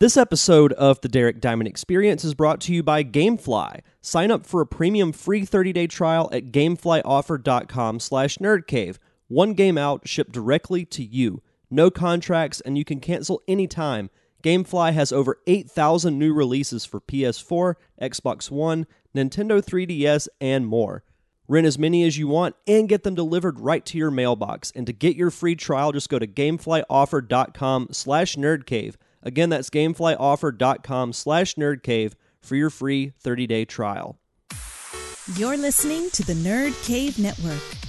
This episode of the Derek Diamond Experience is brought to you by Gamefly. Sign up for a premium free 30-day trial at gameflyoffer.com slash nerdcave. One game out, shipped directly to you. No contracts, and you can cancel anytime. Gamefly has over 8,000 new releases for PS4, Xbox One, Nintendo 3DS, and more. Rent as many as you want and get them delivered right to your mailbox. And to get your free trial, just go to gameflyoffer.com slash nerdcave. Again, that's gameflyoffer.com slash nerdcave for your free 30-day trial. You're listening to the Nerd Cave Network.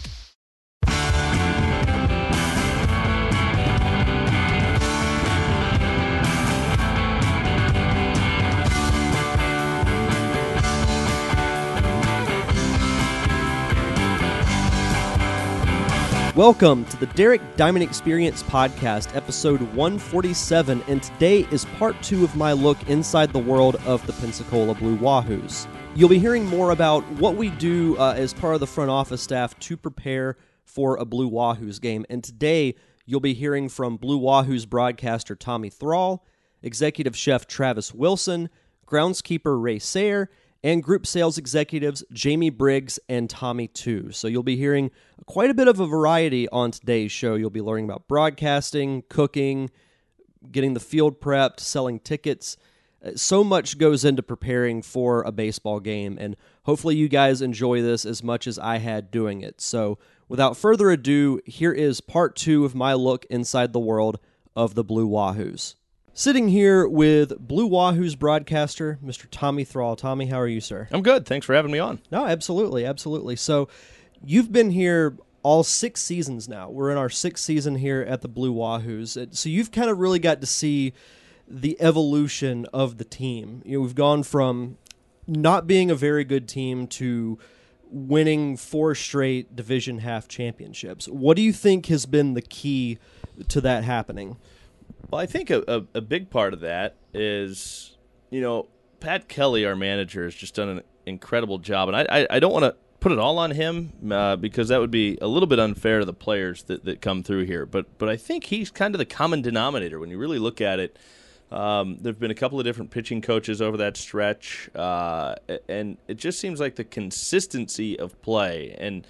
Welcome to the Derek Diamond Experience Podcast, episode 147, and today is part two of my look inside the world of the Pensacola Blue Wahoos. You'll be hearing more about what we do uh, as part of the front office staff to prepare for a Blue Wahoos game, and today you'll be hearing from Blue Wahoos broadcaster Tommy Thrall, executive chef Travis Wilson, groundskeeper Ray Sayre, and group sales executives Jamie Briggs and Tommy To. So you'll be hearing quite a bit of a variety on today's show. You'll be learning about broadcasting, cooking, getting the field prepped, selling tickets. Uh, So much goes into preparing for a baseball game, and hopefully, you guys enjoy this as much as I had doing it. So, without further ado, here is part two of my look inside the world of the Blue Wahoos. Sitting here with Blue Wahoos broadcaster, Mr. Tommy Thrall. Tommy, how are you, sir? I'm good. Thanks for having me on. No, absolutely, absolutely. So, you've been here all six seasons now. We're in our sixth season here at the Blue Wahoos. So, you've kind of really got to see the evolution of the team. You know, we've gone from not being a very good team to winning four straight division half championships. What do you think has been the key to that happening? Well, I think a, a, a big part of that is, you know, Pat Kelly, our manager, has just done an incredible job. And I, I, I don't want to put it all on him uh, because that would be a little bit unfair to the players that, that come through here. But, but I think he's kind of the common denominator when you really look at it. Um, there have been a couple of different pitching coaches over that stretch, uh, and it just seems like the consistency of play. And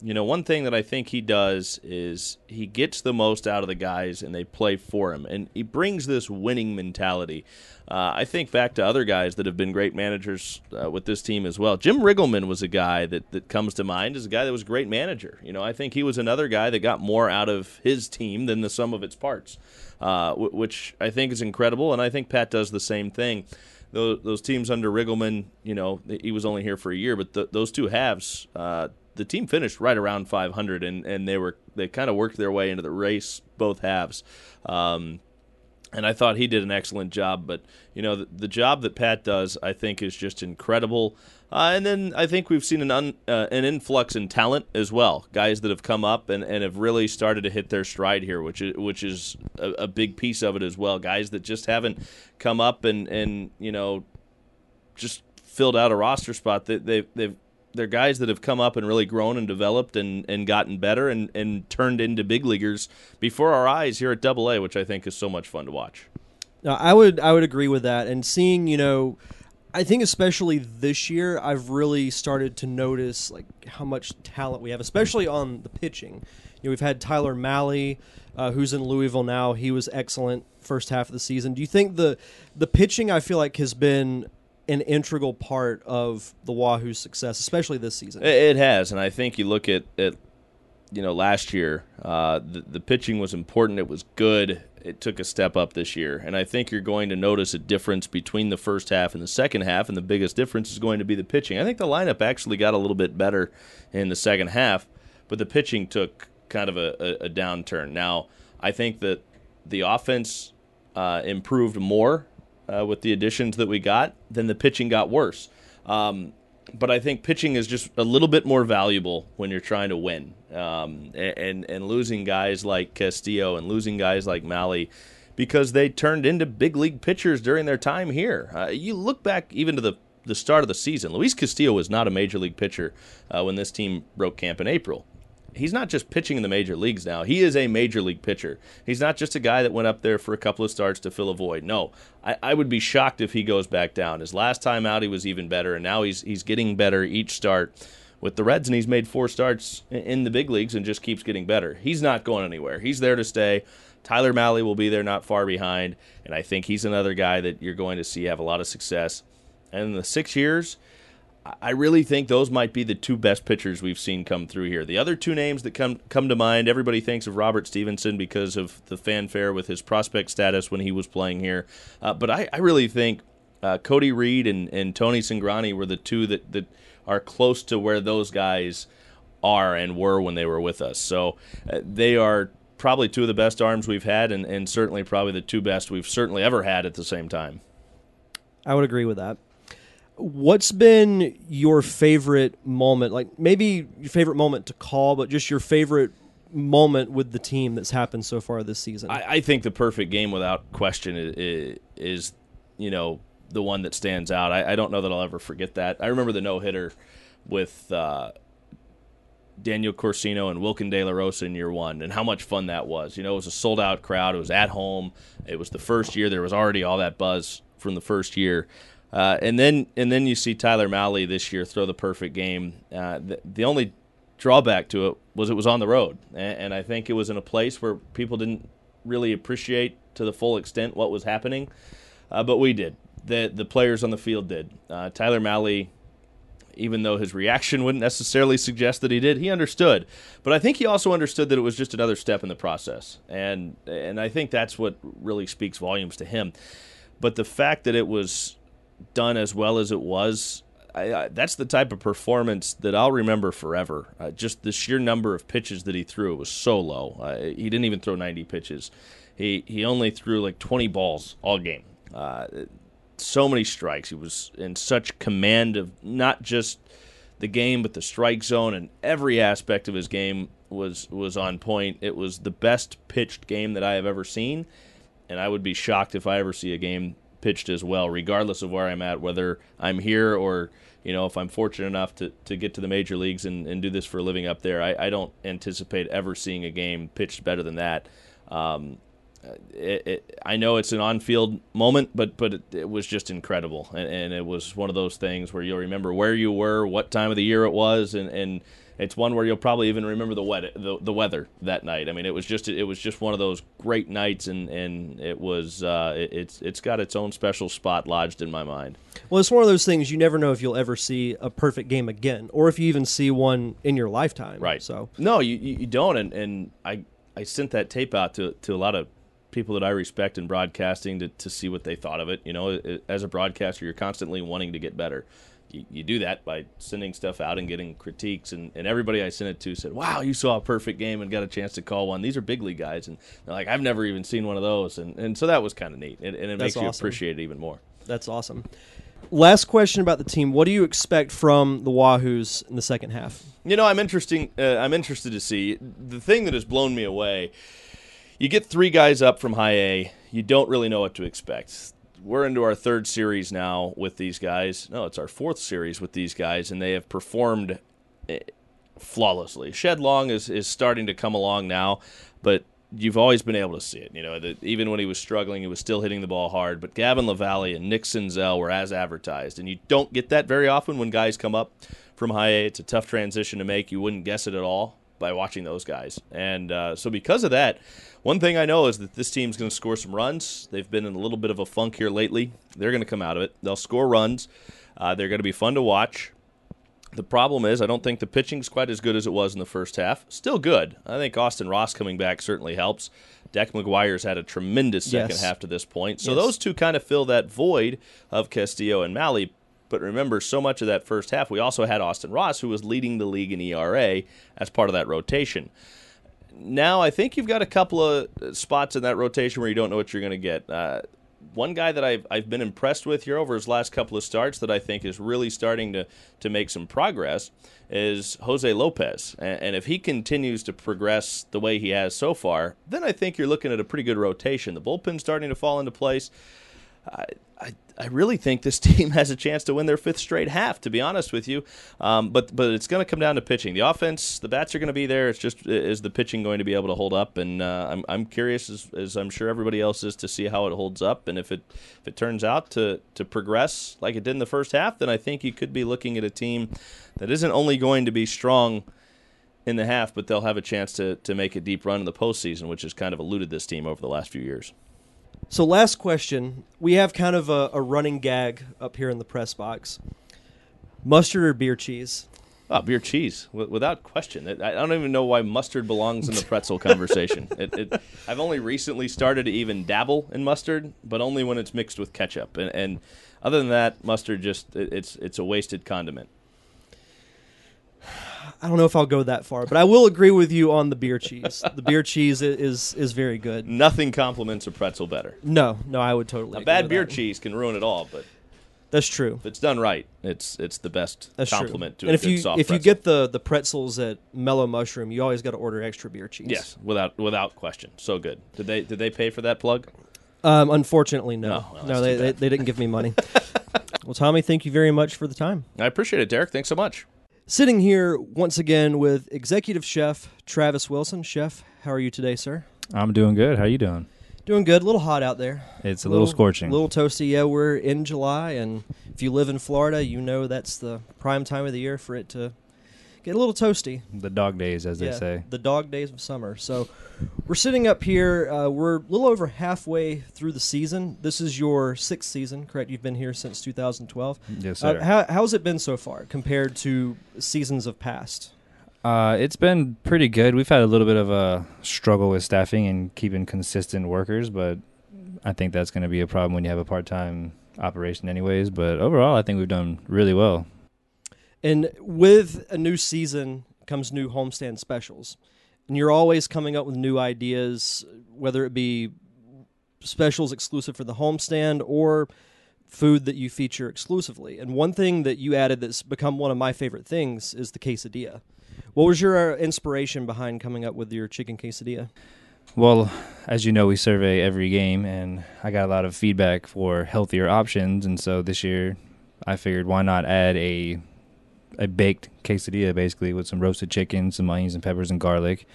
you know, one thing that I think he does is he gets the most out of the guys and they play for him. And he brings this winning mentality. Uh, I think back to other guys that have been great managers uh, with this team as well. Jim Riggleman was a guy that, that comes to mind as a guy that was a great manager. You know, I think he was another guy that got more out of his team than the sum of its parts, uh, w- which I think is incredible. And I think Pat does the same thing those, teams under Riggleman, you know, he was only here for a year, but th- those two halves, uh, the team finished right around 500, and, and they were they kind of worked their way into the race both halves. Um, and I thought he did an excellent job. But you know, the, the job that Pat does, I think, is just incredible. Uh, and then I think we've seen an un, uh, an influx in talent as well. Guys that have come up and, and have really started to hit their stride here, which is which is a, a big piece of it as well. Guys that just haven't come up and and you know just filled out a roster spot. That they, they've they're guys that have come up and really grown and developed and, and gotten better and, and turned into big leaguers before our eyes here at Double A, which I think is so much fun to watch. No, I would I would agree with that. And seeing, you know, I think especially this year, I've really started to notice like how much talent we have, especially on the pitching. You know, we've had Tyler Mahle, uh, who's in Louisville now. He was excellent first half of the season. Do you think the the pitching I feel like has been an integral part of the Wahoo's success, especially this season? It, it has, and I think you look at, at you know last year, uh, the, the pitching was important. It was good. It took a step up this year, and I think you're going to notice a difference between the first half and the second half, and the biggest difference is going to be the pitching. I think the lineup actually got a little bit better in the second half, but the pitching took kind of a, a, a downturn. Now, I think that the offense uh, improved more uh, with the additions that we got, then the pitching got worse. Um, but I think pitching is just a little bit more valuable when you're trying to win. Um, and and losing guys like Castillo and losing guys like Mahle because they turned into big league pitchers during their time here. Uh, you look back even to the the start of the season. Luis Castillo was not a major league pitcher uh, when this team broke camp in April. He's not just pitching in the major leagues now. He is a major league pitcher. He's not just a guy that went up there for a couple of starts to fill a void. No, I, I would be shocked if he goes back down. His last time out, he was even better, and now he's he's getting better each start with the Reds, and he's made four starts in the big leagues and just keeps getting better. He's not going anywhere. He's there to stay. Tyler Mahle will be there not far behind, and I think he's another guy that you're going to see have a lot of success. And in the six years, I really think those might be the two best pitchers we've seen come through here. The other two names that come come to mind, everybody thinks of Robert Stephenson because of the fanfare with his prospect status when he was playing here. Uh, but I, I, really think uh, Cody Reed and, and Tony Cingrani were the two that, that are close to where those guys are and were when they were with us. So uh, they are probably two of the best arms we've had, and, and certainly probably the two best we've certainly ever had at the same time. I would agree with that. What's been your favorite moment? Like maybe your favorite moment to call, but just your favorite moment with the team that's happened so far this season? I, I think the perfect game, without question, is, is, you know the one that stands out. I, I, don't know that I'll ever forget that. I remember the no hitter with uh, Daniel Corcino and Wilkin De La Rosa in year one, and how much fun that was. You know, it was a sold out crowd. It was at home. It was the first year. There was already all that buzz from the first year. Uh, and then and then you see Tyler Mahle this year throw the perfect game. Uh, the, the, only drawback to it was it was on the road, and, and, I think it was in a place where people didn't really appreciate to the full extent what was happening, uh, but we did. The the players on the field did. Uh, Tyler Mahle, even though his reaction wouldn't necessarily suggest that he did, he understood. But I think he also understood that it was just another step in the process, and and I think that's what really speaks volumes to him. But the fact that it was done as well as it was, I, I, that's the type of performance that I'll remember forever. Uh, just the sheer number of pitches that he threw it was so low. Uh, he didn't even throw 90 pitches. He he only threw like 20 balls all game. Uh, so many strikes. He was in such command of not just the game, but the strike zone and every aspect of his game was was on point. It was the best pitched game that I have ever seen, and I would be shocked if I ever see a game pitched as well, regardless of where I'm at, whether I'm here or you know if I'm fortunate enough to, to get to the major leagues and, and do this for a living up there. I, I don't anticipate ever seeing a game pitched better than that. Um, it, it, I know it's an on-field moment, but but it, it was just incredible, and, and, it was one of those things where you'll remember where you were, what time of the year it was, and, and it's one where you'll probably even remember the wet the, the weather that night. I mean, it was just it was just one of those great nights, and and it was uh, it, it's it's got its own special spot lodged in my mind. Well, it's one of those things you never know if you'll ever see a perfect game again, or if you even see one in your lifetime. Right. So no, you you don't, and and I I sent that tape out to to a lot of people that I respect in broadcasting to, to see what they thought of it. You know, as a broadcaster, you're constantly wanting to get better you, you do that by sending stuff out and getting critiques. And, and everybody I sent it to said, "Wow, you saw a perfect game and got a chance to call one." These are big league guys, and they're like, "I've never even seen one of those," and and so that was kind of neat, and, and it That's makes you appreciate it even more. That's awesome. Last question about the team: What do you expect from the Wahoos in the second half? You know, I'm interesting. Uh, I'm interested to see the thing that has blown me away. You get three guys up from high A. You don't really know what to expect we're into our third series now with these guys. No, it's our fourth series with these guys, and they have performed eh, flawlessly. Shed Long is, is starting to come along now, but you've always been able to see it. You know, even when he was struggling, he was still hitting the ball hard. But Gavin LaValley and Nick Senzel were as advertised, and you don't get that very often when guys come up from high A. It's a tough transition to make. You wouldn't guess it at all by watching those guys, and uh, so because of that one thing I know is that this team's going to score some runs. They've been in a little bit of a funk here lately. They're going to come out of it. They'll score runs. Uh, they're going to be fun to watch. The problem is, I don't think the pitching's quite as good as it was in the first half. Still good. I think Austin Ross coming back certainly helps. Deck McGuire's had a tremendous second yes. half to this point. So yes. those two kind of fill that void of Castillo and Mahle. But remember, so much of that first half, we also had Austin Ross, who was leading the league in ERA as part of that rotation now I think you've got a couple of spots in that rotation where you don't know what you're going to get. Uh, one guy that I've, I've been impressed with here over his last couple of starts that I think is really starting to, to make some progress is Jose Lopez. And, and if he continues to progress the way he has so far, then I think you're looking at a pretty good rotation. The bullpen's starting to fall into place. I, I, really think this team has a chance to win their fifth straight half. To be honest with you, um, but but it's going to come down to pitching. The offense, the bats are going to be there. It's just is the pitching going to be able to hold up? And uh, I'm I'm curious as, as I'm sure everybody else is to see how it holds up. And if it if it turns out to to progress like it did in the first half, then I think you could be looking at a team that isn't only going to be strong in the half, but they'll have a chance to to make a deep run in the postseason, which has kind of eluded this team over the last few years. So, last question. We have kind of a, a running gag up here in the press box mustard or beer cheese? Oh, beer cheese, w- without question. It, I don't even know why mustard belongs in the pretzel conversation. It, it, I've only recently started to even dabble in mustard, but only when it's mixed with ketchup. And, and other than that, mustard just it's it's a wasted condiment. I don't know if I'll go that far, but I will agree with you on the beer cheese. The beer cheese is is very good. Nothing complements a pretzel better. No, no, I would totally. A bad beer cheese can ruin it all, but That's true. if it's done right, it's it's the best That's compliment true. to and a if good you soft if you pretzel. get the the pretzels at Mellow Mushroom, you always got to order extra beer cheese. yes, without without question, so good. Did they did they pay for that plug? Um, unfortunately, no. No, well, that's they, too they they didn't give me money. well, Tommy, thank you very much for the time. I appreciate it, Derek. Thanks so much. Sitting here once again with executive chef Travis Wilson. Chef, how are you today, sir? I'm doing good. How are you doing? Doing good. A little hot out there. It's a little, scorching. A little toasty. Yeah, we're in July, and if you live in Florida, you know that's the prime time of the year for it to get a little toasty. the dog days, as yeah, they say. the dog days of summer. So we're sitting up here. Uh, we're a little over halfway through the season. This is your sixth season, correct? You've been here since 2012. Yes, Uh, sir. how, how's it been so far compared to seasons of past? Uh, it's been pretty good. We've had a little bit of a struggle with staffing and keeping consistent workers, but I think that's going to be a problem when you have a part-time operation, anyways. But overall, I think we've done really well. And with a new season comes new homestand specials. And you're always coming up with new ideas, whether it be specials exclusive for the homestand or food that you feature exclusively. And one thing that you added that's become one of my favorite things is the quesadilla. What was your uh, inspiration behind coming up with your chicken quesadilla? Well, as you know, we survey every game, and I got a lot of feedback for healthier options. And so this year, I figured why not add a a baked quesadilla, basically with some roasted chicken, some onions and peppers and garlic.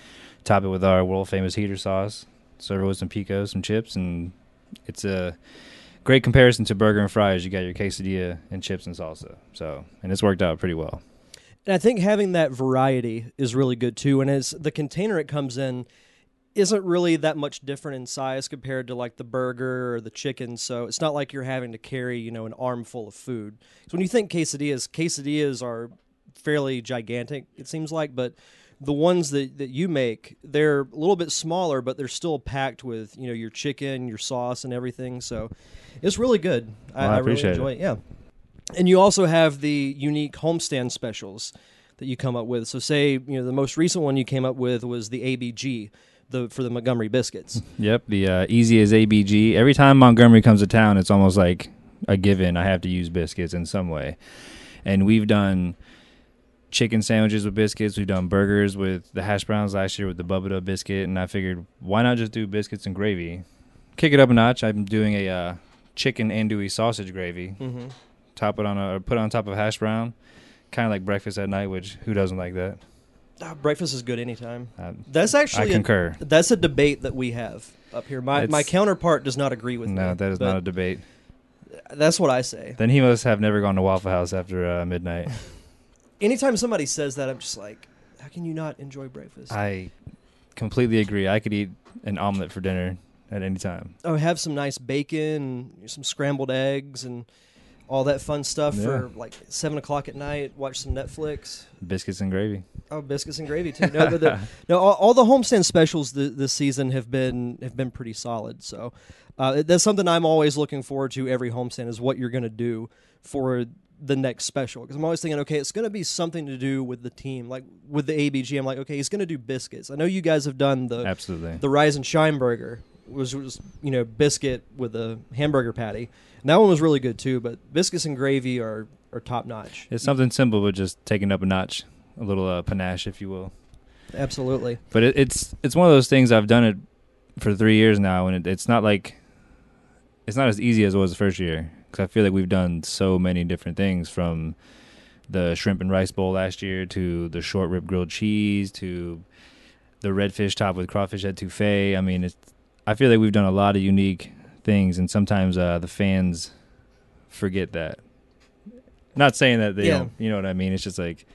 Top it with our world famous heater sauce. Serve it with some pico, some chips, and it's a great comparison to burger and fries. You got your quesadilla and chips and salsa. So, and it's worked out pretty well. And I think having that variety is really good too. And as the container it comes in isn't really that much different in size compared to like the burger or the chicken. So it's not like you're having to carry, you know, an armful of food. So when you think quesadillas, quesadillas are fairly gigantic, it seems like, but the ones that, that you make, they're a little bit smaller, but they're still packed with, you know, your chicken, your sauce and everything. So it's really good. Well, I really appreciate it. enjoy it. Yeah. And you also have the unique homestand specials that you come up with. So say, you know, the most recent one you came up with was the ABG, the for the Montgomery biscuits. Yep, the uh, easy as ABG. Every time Montgomery comes to town, it's almost like a given. I have to use biscuits in some way, and we've done chicken sandwiches with biscuits. We've done burgers with the hash browns last year with the Bubba biscuit, and I figured why not just do biscuits and gravy, kick it up a notch. I'm doing a uh, chicken andouille sausage gravy. Mm-hmm. Top it on a put it on top of hash brown, kind of like breakfast at night. Which who doesn't like that? Ah, breakfast is good anytime. Uh, That's I actually a, concur. that's a debate that we have up here. My my counterpart does not agree with me. No, that is not a debate. That's what I say. Then he must have never gone to Waffle House after uh, midnight. Anytime somebody says that, I'm just like, how can you not enjoy breakfast? I completely agree. I could eat an omelet for dinner at any time. oh, have some nice bacon, and some scrambled eggs, and all that fun stuff for like seven o'clock at night. Watch some Netflix. Biscuits and gravy. Oh, biscuits and gravy too. No, but the, no, all, all the homestand specials th- this season have been have been pretty solid. So uh, that's something I'm always looking forward to. Every homestand is what you're going to do for the next special because I'm always thinking, okay, it's going to be something to do with the team, like with the ABG. I'm like, okay, he's going to do biscuits. I know you guys have done the Absolutely. the Rise and Shine burger, was was you know biscuit with a hamburger patty, and that one was really good too. But biscuits and gravy are are top notch. It's something simple, but just taking up a notch, a little uh, panache, if you will. Absolutely. But it, it's it's one of those things. I've done it for three years now, and it, it's not like it's not as easy as it was the first year because I feel like we've done so many different things from the shrimp and rice bowl last year to the short rib grilled cheese to the redfish top with crawfish etouffee. I mean, it's I feel like we've done a lot of unique things, and sometimes uh, the fans forget that. Not saying that they Yeah. don't, you know what I mean. It's just like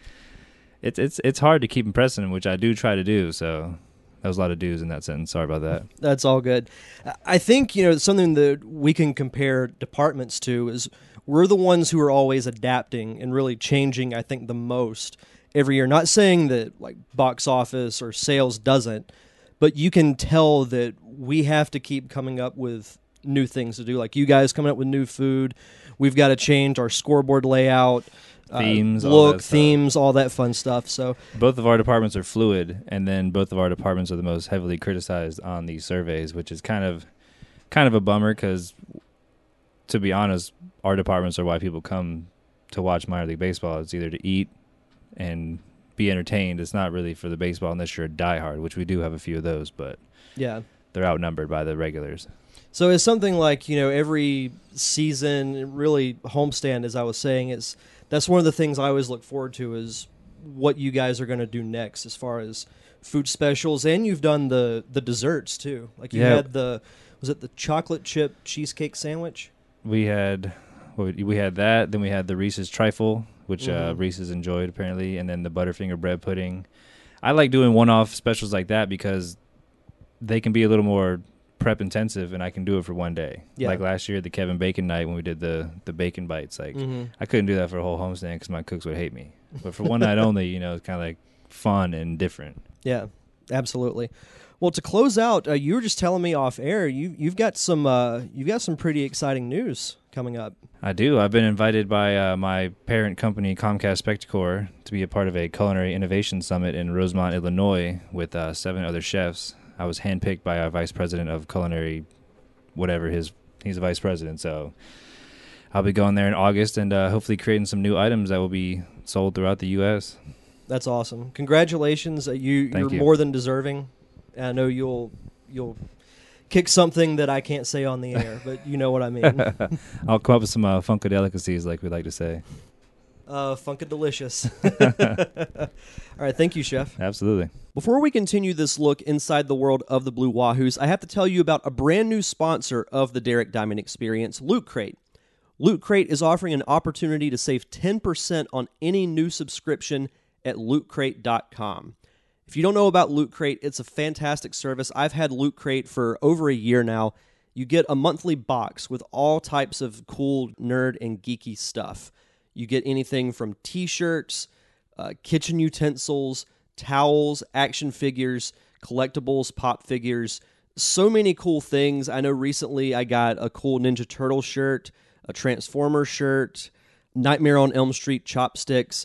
it's it's it's hard to keep impressing them, which I do try to do. So that was a lot of do's in that sentence. Sorry about that. That's all good. I- I think you know something that we can compare departments to is we're the ones who are always adapting and really changing. I think the most every year. Not saying that like box office or sales doesn't, but you can tell that we have to keep coming up with new things to do. Like you guys coming up with new food. We've got to change our scoreboard layout. uh, Themes, all look, stuff. themes, all that fun stuff. So both of our departments are fluid, and then both of our departments are the most heavily criticized on these surveys, which is kind of kind of a bummer because, to be honest, our departments are why people come to watch minor league baseball. It's either to eat and be entertained. It's not really for the baseball unless you're a diehard, which we do have a few of those, but yeah. they're outnumbered by the regulars. So it's something like you know every season, really homestand, as I was saying, is that's one of the things I always look forward to is what you guys are going to do next as far as food specials, and you've done the the desserts too. Like you Yeah. had the was it the chocolate chip cheesecake sandwich? We had we we had that, then we had the Reese's trifle, which uh, Mhm. Reese's enjoyed apparently, and then the Butterfinger bread pudding. I like doing one-off specials like that because they can be a little more prep intensive, and I can do it for one day. Yeah. Like last year, the Kevin Bacon night when we did the the bacon bites. Like Mm-hmm. I couldn't do that for a whole homestand because my cooks would hate me. But for one night only, you know, it's kind of like fun and different. Yeah, absolutely. Well, to close out, uh, you were just telling me off air you you've got some uh, you've got some pretty exciting news coming up. I do. I've been invited by uh, my parent company, Comcast Spectacor, to be a part of a culinary innovation summit in Rosemont, Illinois, with uh, seven other chefs. I was handpicked by our vice president of culinary, whatever his he's a vice president. So I'll be going there in August and uh, hopefully creating some new items that will be sold throughout the U.S. That's awesome. Congratulations. Uh, you Thank you're you. more than deserving. And I know you'll you'll kick something that I can't say on the air, but you know what I mean. I'll come up with some uh, funkadelicacies, like we like to say. uh delicious. All right, thank you, chef. Absolutely. Before we continue this look inside the world of the Blue Wahoos, I have to tell you about a brand new sponsor of the Derek Diamond Experience, Loot Crate. Loot Crate is offering an opportunity to save 10% on any new subscription at lootcrate.com. If you don't know about Loot Crate, it's a fantastic service. I've had Loot Crate for over a year now. You get a monthly box with all types of cool nerd and geeky stuff. You get anything from t shirts, uh, kitchen utensils, towels, action figures, collectibles, pop figures. So many cool things. I know recently I got a cool Ninja Turtle shirt, a Transformer shirt, Nightmare on Elm Street chopsticks.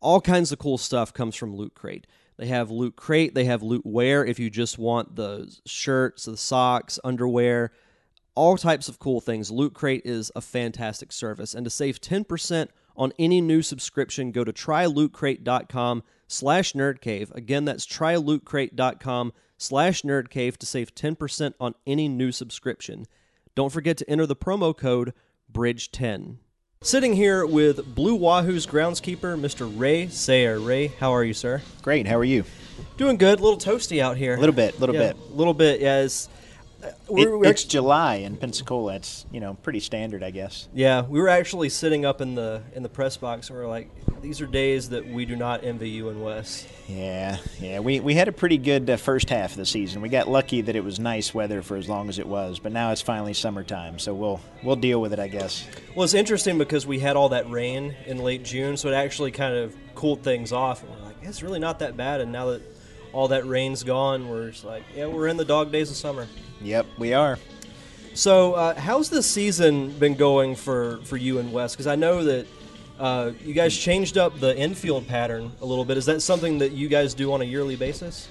All kinds of cool stuff comes from Loot Crate. They have Loot Crate, they have Loot Wear if you just want the shirts, the socks, underwear, all types of cool things. Loot Crate is a fantastic service. And to save 10% on any new subscription, go to trylootcrate.com slash nerdcave. Again, that's trylootcrate.com slash nerdcave to save 10% on any new subscription. Don't forget to enter the promo code BRIDGE10. Sitting here with Blue Wahoo's groundskeeper, Mr. Ray Sayre. Ray, how are you, sir? Great. How are you? Doing good. A little toasty out here. A little bit. A little Yeah, bit. A little bit, yeah. It's, we're, we're it's July in Pensacola. It's you know pretty standard, I guess. Yeah, we were actually sitting up in the in the press box, and we are like, "These are days that we do not envy you and Wes." Yeah, yeah. We we had a pretty good uh, first half of the season. We got lucky that it was nice weather for as long as it was, but now it's finally summertime, so we'll we'll deal with it, I guess. Well, it's interesting because we had all that rain in late June, so it actually kind of cooled things off, and we're like, "It's really not that bad." And now that all that rain's gone, we're just like, "Yeah, we're in the dog days of summer." Yep, we are. So, uh, how's the season been going for for you and Wes? Because I know that. Uh, you guys changed up the infield pattern a little bit. Is that something that you guys do on a yearly basis?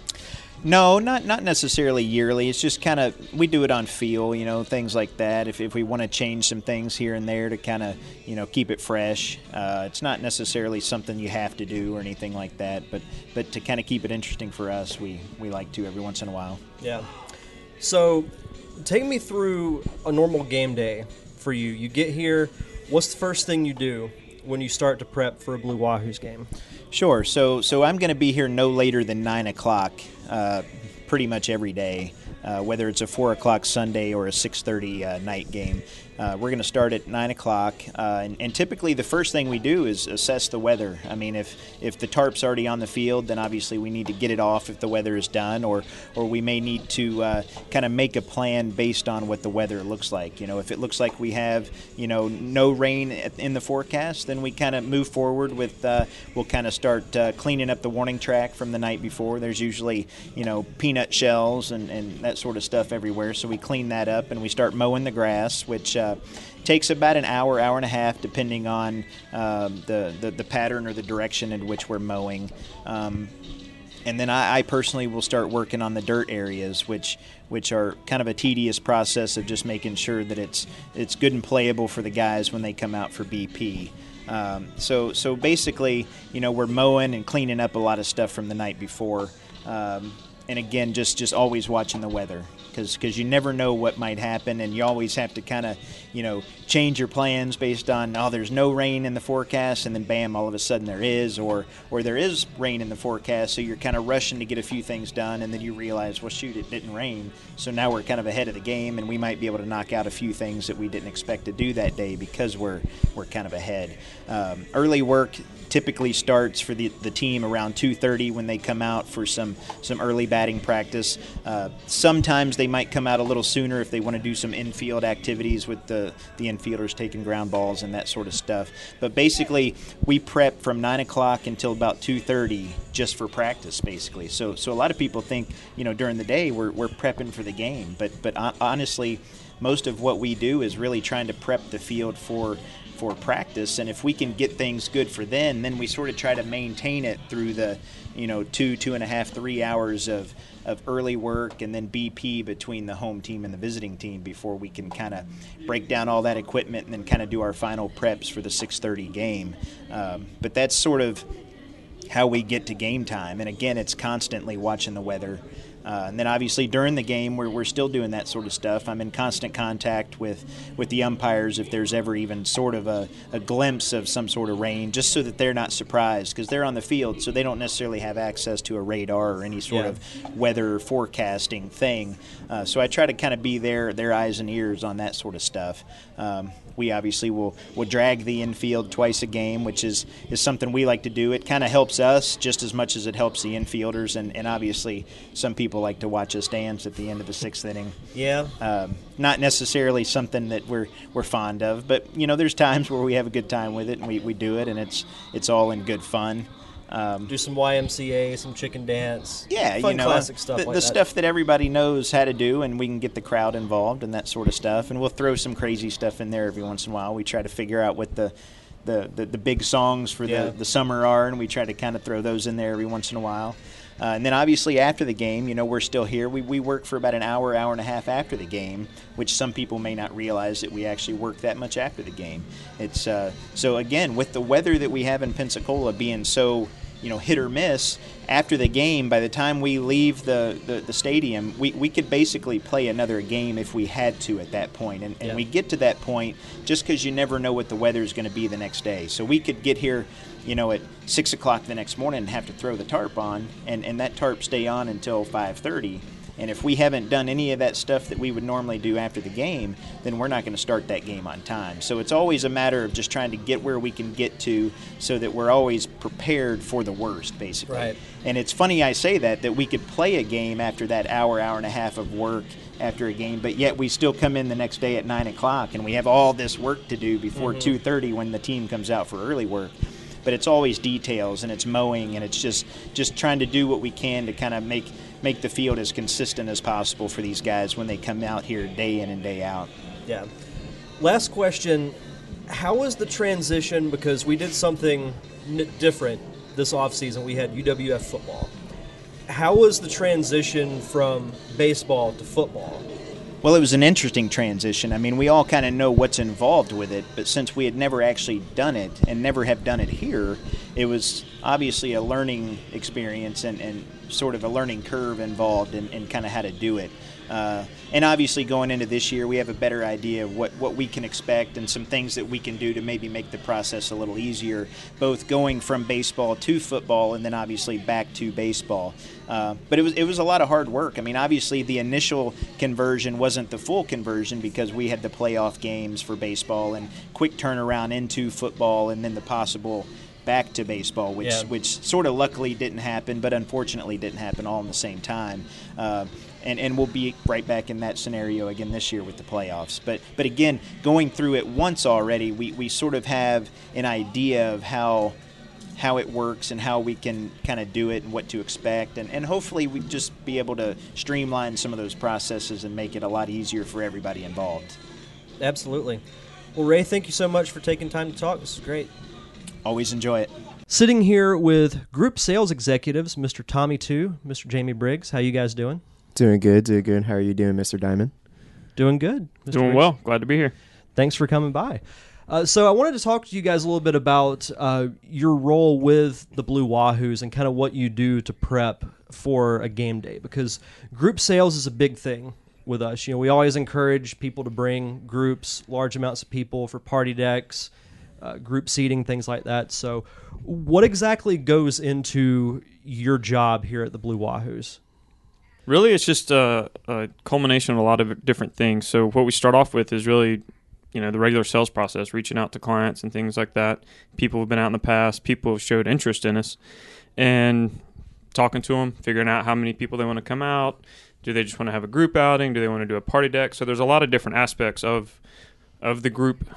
No, not not necessarily yearly. It's just kind of we do it on feel, you know, things like that. If if we want to change some things here and there to kind of you know keep it fresh, uh, it's not necessarily something you have to do or anything like that. But but to kind of keep it interesting for us, we we like to every once in a while. Yeah. So, take me through a normal game day for you. You get here. What's the first thing you do when you start to prep for a Blue Wahoos game? Sure. So so I'm going to be here no later than nine o'clock, uh, pretty much every day, uh, whether it's a four o'clock Sunday or a six thirty uh, night game. Uh, we're going to start at nine o'clock, uh, and, and, typically the first thing we do is assess the weather. I mean, if if the tarp's already on the field, then obviously we need to get it off if the weather is done, or or we may need to uh, kind of make a plan based on what the weather looks like. You know, if it looks like we have you know no rain in the forecast, then we kind of move forward with uh, we'll kind of start uh, cleaning up the warning track from the night before. There's usually you know peanut shells and, and that sort of stuff everywhere, so we clean that up and we start mowing the grass, which uh, takes about an hour, hour and a half, depending on um, the, the, the pattern or the direction in which we're mowing. Um, and then I, I, personally will start working on the dirt areas, which which are kind of a tedious process of just making sure that it's it's good and playable for the guys when they come out for BP. Um, so so basically, you know, we're mowing and cleaning up a lot of stuff from the night before, um, and again, just just always watching the weather because because you never know what might happen, and you always have to kind of you know change your plans based on oh there's no rain in the forecast, and then bam all of a sudden there is, or or there is rain in the forecast, so you're kind of rushing to get a few things done, and then you realize well shoot it didn't rain, so now we're kind of ahead of the game, and we might be able to knock out a few things that we didn't expect to do that day because we're we're kind of ahead. Um, early work typically starts for the, the team around 2.30 when they come out for some, some early batting practice. Uh, sometimes they might come out a little sooner if they want to do some infield activities with the, the infielders taking ground balls and that sort of stuff. But basically, we prep from 9 o'clock until about 2.30 just for practice, basically. So, so a lot of people think, you know, during the day we're, we're prepping for the game. But, but honestly, most of what we do is really trying to prep the field for for practice. And if we can get things good for then, then we sort of try to maintain it through the, you know, two, two and a half, three hours of, of early work and then BP between the home team and the visiting team before we can kind of break down all that equipment and then kind of do our final preps for the 6:30 game. Um, but that's sort of how we get to game time. And again, it's constantly watching the weather. Uh, and then obviously during the game, we're, we're still doing that sort of stuff. I'm in constant contact with, with the umpires if there's ever even sort of a, a glimpse of some sort of rain, just so that they're not surprised because they're on the field, so they don't necessarily have access to a radar or any sort yeah. of weather forecasting thing. Uh, so I try to kind of be their, their eyes and ears on that sort of stuff. Um, we obviously will, will drag the infield twice a game, which is, is something we like to do. It kind of helps us just as much as it helps the infielders, and, and obviously some people like to watch us dance at the end of the sixth inning. Yeah. Um, not necessarily something that we're we're fond of, but you know, there's times where we have a good time with it, and we, we do it, and it's it's all in good fun. Um, Do some YMCA, some chicken dance. Yeah, fun you know, classic stuff. The, like the that. stuff that everybody knows how to do, and we can get the crowd involved and that sort of stuff. And we'll throw some crazy stuff in there every once in a while. We try to figure out what the the, the, the big songs for yeah. the, the summer are, and we try to kind of throw those in there every once in a while. Uh, and then obviously after the game, you know, we're still here. We, we work for about an hour, hour and a half after the game, which some people may not realize that we actually work that much after the game. It's uh, so again with the weather that we have in Pensacola being so you know hit or miss after the game by the time we leave the, the, the, stadium we, we could basically play another game if we had to at that point. And, and yeah. we get to that point just because you never know what the weather is going to be the next day. So we could get here you know at six o'clock the next morning and have to throw the tarp on and, and that tarp stay on until 5.30 and if we haven't done any of that stuff that we would normally do after the game, then we're not going to start that game on time. So it's always a matter of just trying to get where we can get to so that we're always prepared for the worst, basically. Right. And it's funny I say that, that we could play a game after that hour, hour and a half of work after a game, but yet we still come in the next day at 9 o'clock and we have all this work to do before mm-hmm. 2.30 when the team comes out for early work but it's always details and it's mowing and it's just just trying to do what we can to kind of make make the field as consistent as possible for these guys when they come out here day in and day out. Yeah. Last question How was the transition? Because we did something n- different this offseason. We had UWF football. How was the transition from baseball to football? Well, it was an interesting transition. I mean, we all kind of know what's involved with it, but since we had never actually done it and never have done it here, it was obviously a learning experience and, and sort of a learning curve involved in, in kind of how to do it. Uh, and obviously, going into this year, we have a better idea of what, what we can expect and some things that we can do to maybe make the process a little easier, both going from baseball to football and then obviously back to baseball. Uh, but it was it was a lot of hard work. I mean, obviously, the initial conversion wasn't the full conversion because we had the playoff games for baseball and quick turnaround into football, and then the possible back to baseball, which Yeah. which sort of luckily didn't happen, but unfortunately didn't happen all in the same time. Uh, and, and we'll be right back in that scenario again this year with the playoffs. But but again, going through it once already, we, we sort of have an idea of how how it works and how we can kind of do it and what to expect and, and hopefully we just be able to streamline some of those processes and make it a lot easier for everybody involved. Absolutely. Well, Ray, thank you so much for taking time to talk. This is great. Always enjoy it. Sitting here with group sales executives, Mr. Tommy To, Mr. Jamie Briggs. How you guys doing? Doing good, doing good. How are you doing, Mr. Diamond? Doing good. Mr. Doing Briggs. well. Glad to be here. Thanks for coming by. Uh, so I wanted to talk to you guys a little bit about uh, your role with the Blue Wahoos and kind of what you do to prep for a game day because group sales is a big thing with us. You know, we always encourage people to bring groups, large amounts of people for party decks, uh, group seating, things like that. So, what exactly goes into your job here at the Blue Wahoos? Really, it's just a, a culmination of a lot of different things. So, what we start off with is really, you know, the regular sales process, reaching out to clients and things like that. People have been out in the past, people have showed interest in us, and talking to them, figuring out how many people they want to come out. Do they just want to have a group outing? Do they want to do a party deck? So, there's a lot of different aspects of of the group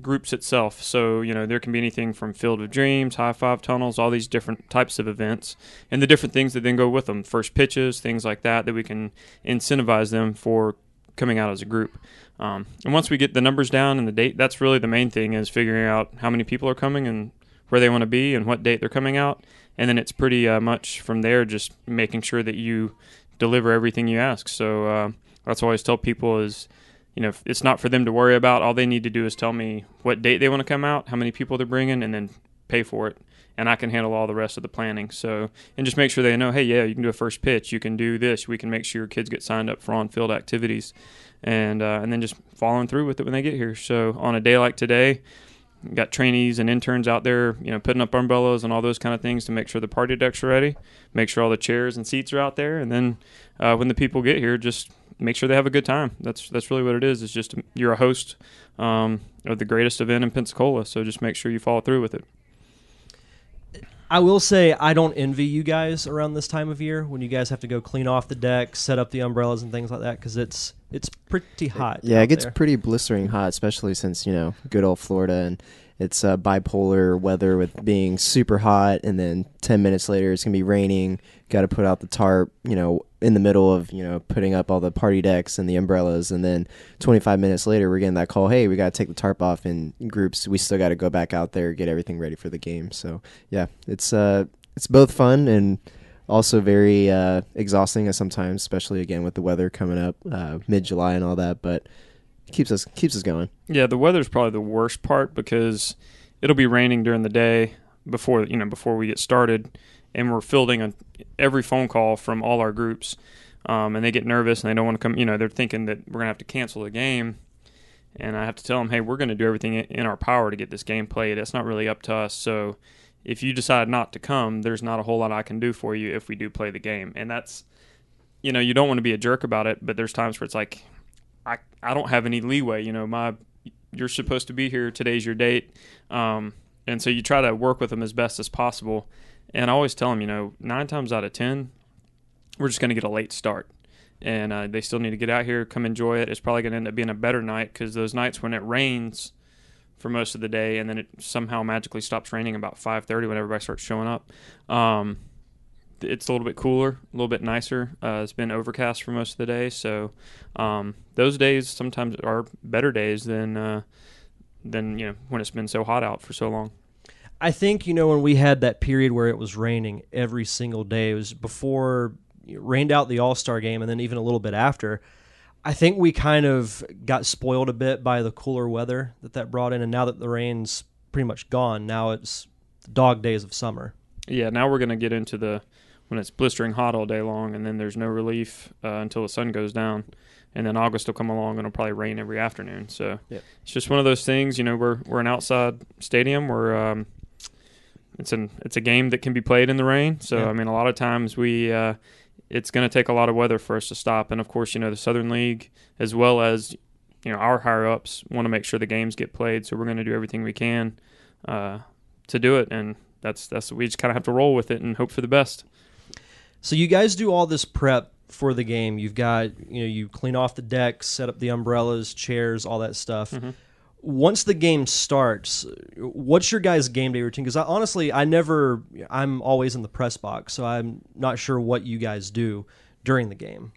groups itself. So, you know, there can be anything from Field of Dreams, High Five Tunnels, all these different types of events, and the different things that then go with them. First pitches, things like that, that we can incentivize them for coming out as a group. Um, and once we get the numbers down and the date, that's really the main thing is figuring out how many people are coming and where they want to be and what date they're coming out. And then it's pretty uh, much from there just making sure that you deliver everything you ask. So uh, that's what I always tell people is you know, it's not for them to worry about. All they need to do is tell me what date they want to come out, how many people they're bringing, and then pay for it. And I can handle all the rest of the planning. So, and just make sure they know, hey, yeah, you can do a first pitch, you can do this, we can make sure your kids get signed up for on-field activities, and uh, and then just following through with it when they get here. So, on a day like today, got trainees and interns out there, you know, putting up umbrellas and all those kind of things to make sure the party decks are ready, make sure all the chairs and seats are out there, and then uh, when the people get here, just make sure they have a good time. That's that's really what it is. It's just you're a host um, of the greatest event in Pensacola, so just make sure you follow through with it. I will say I don't envy you guys around this time of year when you guys have to go clean off the deck, set up the umbrellas and things like that because it's it's pretty hot. Yeah, it gets there. pretty blistering hot, especially since you know good old Florida and it's uh, bipolar weather with being super hot, and then ten minutes later it's gonna be raining. Got to put out the tarp, you know, in the middle of you know putting up all the party decks and the umbrellas, and then twenty five minutes later we're getting that call. Hey, we got to take the tarp off in groups. We still got to go back out there get everything ready for the game. So yeah, it's uh it's both fun and also very uh, exhausting sometimes, especially again with the weather coming up uh, mid July and all that. But keeps us keeps us going. Yeah, the weather's probably the worst part because it'll be raining during the day before you know before we get started, and we're fielding a, every phone call from all our groups, um, and they get nervous and they don't want to come. You know, they're thinking that we're gonna have to cancel the game, and I have to tell them, hey, we're gonna do everything in- our power to get this game played. It's not really up to us. So if you decide not to come, there's not a whole lot I can do for you if we do play the game, and that's you know you don't want to be a jerk about it, but there's times where it's like I I don't have any leeway. You know, my you're supposed to be here. Today's your date, um, and so you try to work with them as best as possible. And I always tell them, you know, nine times out of ten, we're just going to get a late start, and uh, they still need to get out here, come enjoy it. It's probably going to end up being a better night because those nights when it rains for most of the day, and then it somehow magically stops raining about five thirty when everybody starts showing up. Um, it's a little bit cooler, a little bit nicer. Uh, it's been overcast for most of the day, so um, those days sometimes are better days than uh, than you know when it's been so hot out for so long. I think you know when we had that period where it was raining every single day. It was before it rained out the All Star game, and then even a little bit after. I think we kind of got spoiled a bit by the cooler weather that that brought in, and now that the rain's pretty much gone, now it's dog days of summer. Yeah, now we're going to get into the when it's blistering hot all day long, and then there's no relief uh, until the sun goes down, and then August will come along and it'll probably rain every afternoon. So Yep. it's just one of those things. You know, we're we're an outside stadium. We're um, it's an it's a game that can be played in the rain. So Yeah. I mean, a lot of times we uh, it's going to take a lot of weather for us to stop. And of course, you know, the Southern League as well as you know our higher ups want to make sure the games get played. So we're going to do everything we can uh, to do it. And that's that's we just kind of have to roll with it and hope for the best. So you guys do all this prep for the game. You've got you know you clean off the decks, set up the umbrellas, chairs, all that stuff. Mhm. Once the game starts, what's your guys' game day routine? Because I, honestly, I never. I'm always in the press box, so I'm not sure what you guys do during the game.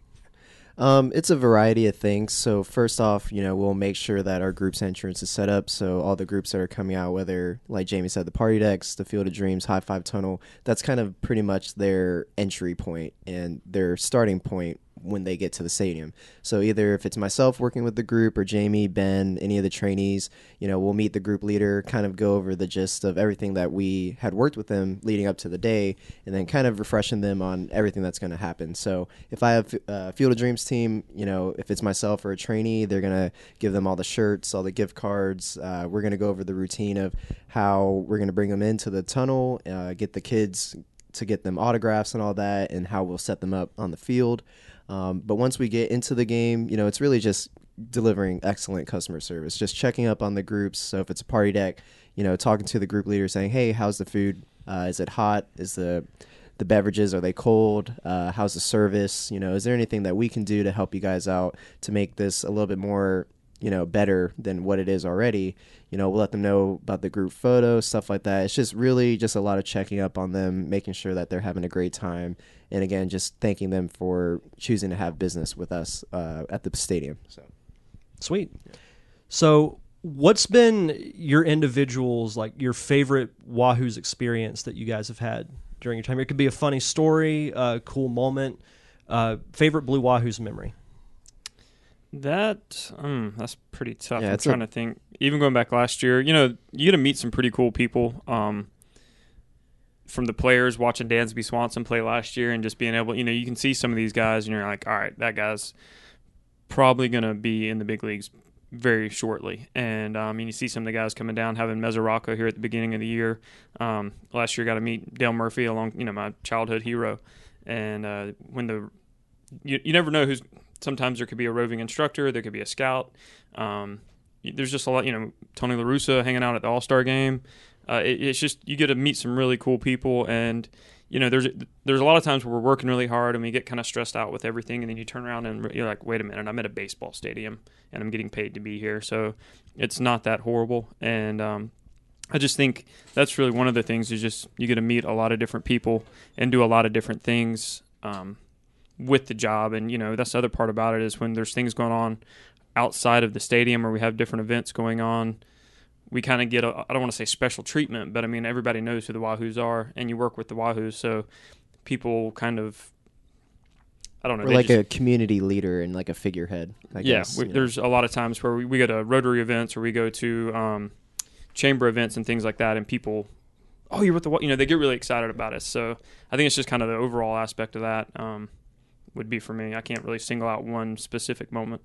Um, it's a variety of things. So first off, you know, we'll make sure that our group's entrance is set up. So all the groups that are coming out, whether like Jamie said, the party decks, the Field of Dreams, High Five Tunnel, that's kind of pretty much their entry point and their starting point when they get to the stadium. So either if it's myself working with the group or Jamie, Ben, any of the trainees, you know, we'll meet the group leader, kind of go over the gist of everything that we had worked with them leading up to the day, and then kind of refreshing them on everything that's going to happen. So if I have a Field of Dreams team, you know, if it's myself or a trainee, they're going to give them all the shirts, all the gift cards. Uh, we're going to go over the routine of how we're going to bring them into the tunnel, uh, get the kids to get them autographs and all that, and how we'll set them up on the field. Um, but once we get into the game, you know, it's really just delivering excellent customer service, just checking up on the groups. So if it's a party deck, you know, talking to the group leader saying, "Hey, how's the food? Uh, is it hot? Is the the beverages are they cold? Uh, how's the service? You know, is there anything that we can do to help you guys out to make this a little bit more, you know, better than what it is already? You know, we'll let them know about the group photo, stuff like that. It's just really just a lot of checking up on them, making sure that they're having a great time, and again, just thanking them for choosing to have business with us uh, at the stadium. So. Sweet. So, what's been your individuals like your favorite Wahoo's experience that you guys have had during your time? It could be a funny story, a cool moment, uh, favorite Blue Wahoo's memory. That um, that's pretty tough. Yeah, I'm it's a- trying to think. Even going back last year, you know, you get to meet some pretty cool people. Um, from the players watching Dansby Swanson play last year and just being able, you know, you can see some of these guys and you're like, all right, that guy's probably going to be in the big leagues very shortly. And um, and you see some of the guys coming down, having Mesoraco here at the beginning of the year. Um, last year, got to meet Dale Murphy along, you know, my childhood hero. And uh, when the you, you never know who's sometimes there could be a roving instructor, there could be a scout. Um, there's just a lot, you know, Tony LaRussa hanging out at the All Star game. Uh, it, it's just you get to meet some really cool people, and you know, there's there's a lot of times where we're working really hard and we get kind of stressed out with everything, and then you turn around and you're like, wait a minute, I'm at a baseball stadium and I'm getting paid to be here, so it's not that horrible, and um, I just think that's really one of the things is just you get to meet a lot of different people and do a lot of different things. Um, with the job. And, you know, that's the other part about it is when there's things going on outside of the stadium or we have different events going on, we kind of get a, I don't want to say special treatment, but I mean, everybody knows who the Wahoos are and you work with the Wahoos. So people kind of, I don't know. Or like just- a community leader and like a figurehead. I yeah, guess, we, you know. there's a lot of times where we, we go to Rotary events or we go to um, chamber events and things like that, and people, oh, you're with the, Wa-" you know, they get really excited about us. So I think it's just kind of the overall aspect of that um, would be for me. I can't really single out one specific moment.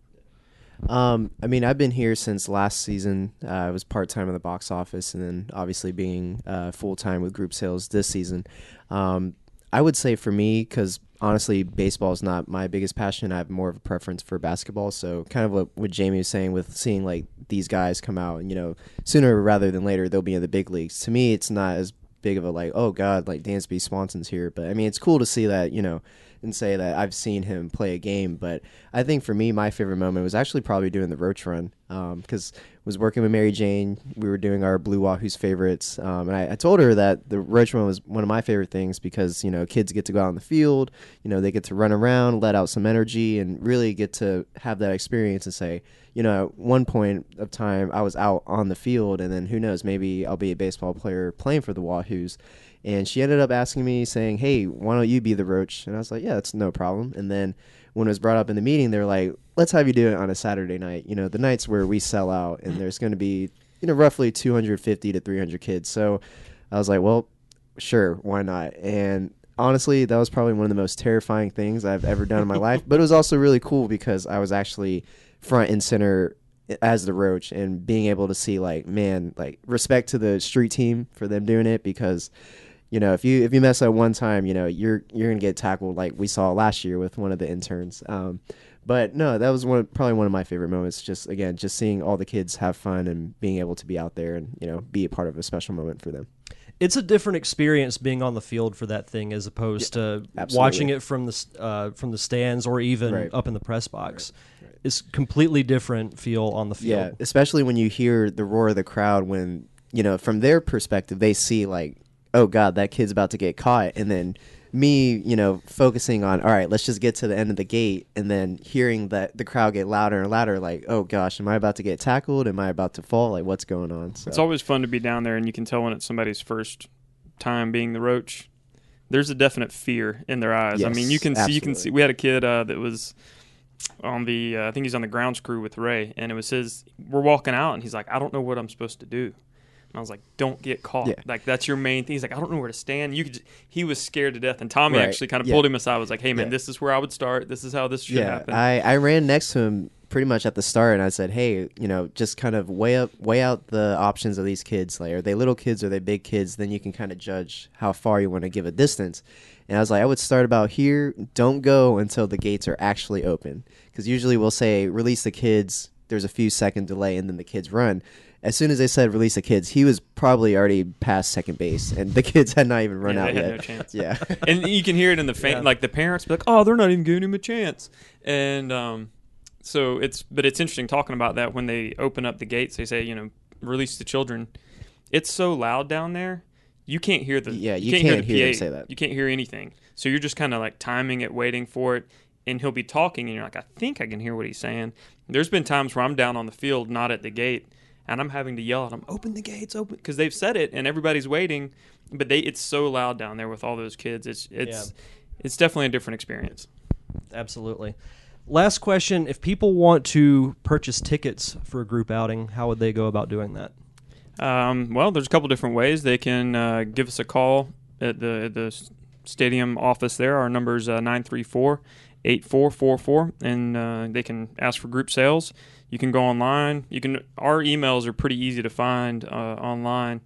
Um, I mean, I've been here since last season. Uh, I was part time in the box office, and then obviously being uh, full time with group sales this season. Um, I would say for me, because honestly, baseball is not my biggest passion. I have more of a preference for basketball. So, kind of what, what Jamie was saying with seeing like these guys come out, and you know, sooner rather than later they'll be in the big leagues. To me, it's not as big of a like, oh god, like Dansby Swanson's here. But I mean, it's cool to see that you know and say that I've seen him play a game. But I think for me, my favorite moment was actually probably doing the Roach Run because was working with Mary Jane. We were doing our Blue Wahoo's favorites, um, and I, I told her that the Roach Run was one of my favorite things because you know kids get to go out on the field, you know they get to run around, let out some energy, and really get to have that experience and say, you know, at one point of time I was out on the field, and then who knows, maybe I'll be a baseball player playing for the Wahoos. And she ended up asking me, saying, "Hey, why don't you be the roach?" And I was like, "Yeah, that's no problem." And then when it was brought up in the meeting, they're like, "Let's have you do it on a Saturday night. You know, the nights where we sell out, and there's going to be, you know, roughly 250 to 300 kids." So I was like, "Well, sure, why not?" And honestly, that was probably one of the most terrifying things I've ever done in my life. But it was also really cool because I was actually front and center as the roach and being able to see like man like respect to the street team for them doing it because you know if you if you mess up one time you know you're you're gonna get tackled like we saw last year with one of the interns um, but no that was one probably one of my favorite moments just again just seeing all the kids have fun and being able to be out there and you know be a part of a special moment for them it's a different experience being on the field for that thing as opposed to absolutely. watching it from the uh, from the stands or even Right. up in the press box. It's completely different feel on the field. Yeah, especially when you hear the roar of the crowd when, you know, from their perspective, they see like, oh God, that kid's about to get caught. And then me, you know, focusing on, all right, let's just get to the end of the gate. And then hearing that the crowd get louder and louder, like, oh gosh, am I about to get tackled? Am I about to fall? Like, what's going on? So, It's always fun to be down there, and you can tell when it's somebody's first time being the roach. There's a definite fear in their eyes. I mean, you can see. You can see. We had a kid uh, that was on the. Uh, I think he's on the grounds crew with Ray, and it was his. We're walking out, and he's like, "I don't know what I'm supposed to do." And I was like, "Don't get caught. Yeah. Like that's your main thing." He's like, "I don't know where to stand." You could. He was scared to death, and Tommy Right, actually kind of yeah. pulled him aside. I Was like, "Hey man, Yeah. this is where I would start. This is how this should yeah, happen." I, I ran next to him pretty much at the start and I said, hey, you know, just kind of weigh up, weigh out the options of these kids. Like, are they little kids? Are they big kids? Then you can kind of judge how far you want to give a distance. And I was like, I would start about here. Don't go until the gates are actually open. Because usually we'll say, release the kids. There's a few second delay and then the kids run. As soon as they said release the kids, he was probably already past second base and the kids had not even run Yeah, out they had yet. no chance. Yeah. and you can hear it in the fan, Yeah. like the parents be like, "Oh, they're not even giving him a chance." And um, so it's, but it's interesting talking about that when they open up the gates. They say, you know, release the children. It's so loud down there, you can't hear the Yeah, you can't, can't the hear PA. say that. You can't hear anything. So you're just kind of like timing it, waiting for it. And he'll be talking, and you're like, I think I can hear what he's saying. There's been times where I'm down on the field, not at the gate, and I'm having to yell at them, "Open the gates, open!" Because they've said it, and everybody's waiting. But they, it's so loud down there with all those kids. It's, it's, it's definitely a different experience. Absolutely. Last question: If people want to purchase tickets for a group outing, how would they go about doing that? Um, well, there's a couple different ways. They can uh, give us a call at the at the stadium office there. Our number is uh, 934 8444, and uh, they can ask for group sales. You can go online. You can. Our emails are pretty easy to find uh, online,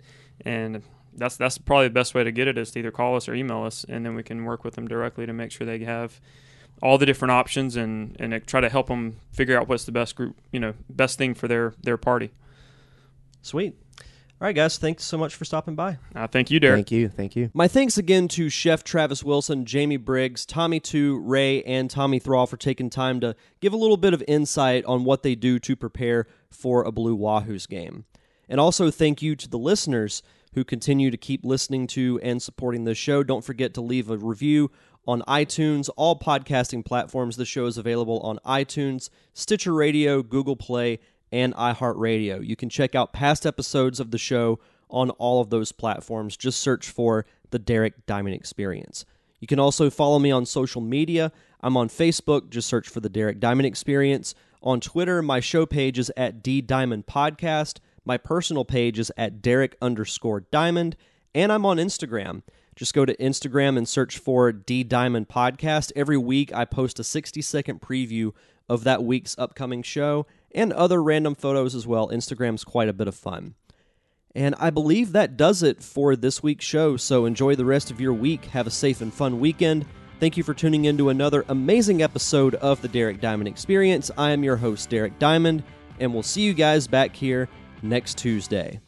and that's that's probably the best way to get it is to either call us or email us, and then we can work with them directly to make sure they have all the different options and and try to help them figure out what's the best group, you know, best thing for their their party. Sweet. All right, guys. Thanks so much for stopping by. Uh, thank you, Derek. Thank you. Thank you. My thanks again to Chef Travis Wilson, Jamie Briggs, Tommy To, Ray, and Tommy Thrall for taking time to give a little bit of insight on what they do to prepare for a Blue Wahoos game. And also thank you to the listeners who continue to keep listening to and supporting this show. Don't forget to leave a review on iTunes, all podcasting platforms. The show is available on iTunes, Stitcher Radio, Google Play, and iHeartRadio. You can check out past episodes of the show on all of those platforms. Just search for the Derek Diamond Experience. You can also follow me on social media. I'm on Facebook. Just search for the Derek Diamond Experience. On Twitter, my show page is at D Diamond Podcast. My personal page is at Derek underscore Diamond. And I'm on Instagram. Just go to Instagram and search for D Diamond Podcast. Every week, I post a 60 second preview of that week's upcoming show and other random photos as well. Instagram's quite a bit of fun. And I believe that does it for this week's show. So enjoy the rest of your week. Have a safe and fun weekend. Thank you for tuning in to another amazing episode of the Derek Diamond Experience. I am your host, Derek Diamond, and we'll see you guys back here next Tuesday.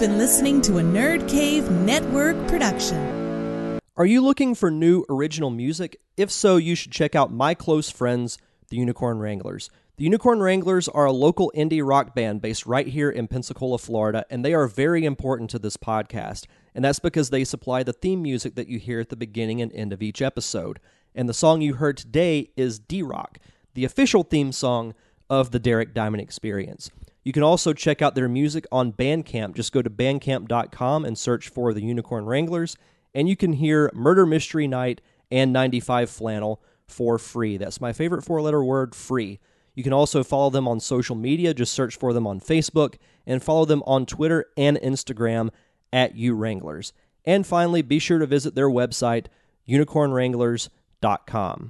Been listening to a Nerd Cave Network production. Are you looking for new original music? If so, you should check out my close friends, the Unicorn Wranglers. The Unicorn Wranglers are a local indie rock band based right here in Pensacola, Florida, and they are very important to this podcast. And that's because they supply the theme music that you hear at the beginning and end of each episode. And the song you heard today is D Rock, the official theme song of the Derek Diamond Experience. You can also check out their music on Bandcamp. Just go to bandcamp.com and search for the Unicorn Wranglers, and you can hear Murder Mystery Night and 95 Flannel for free. That's my favorite four letter word, free. You can also follow them on social media. Just search for them on Facebook and follow them on Twitter and Instagram at U Wranglers. And finally, be sure to visit their website, unicornwranglers.com.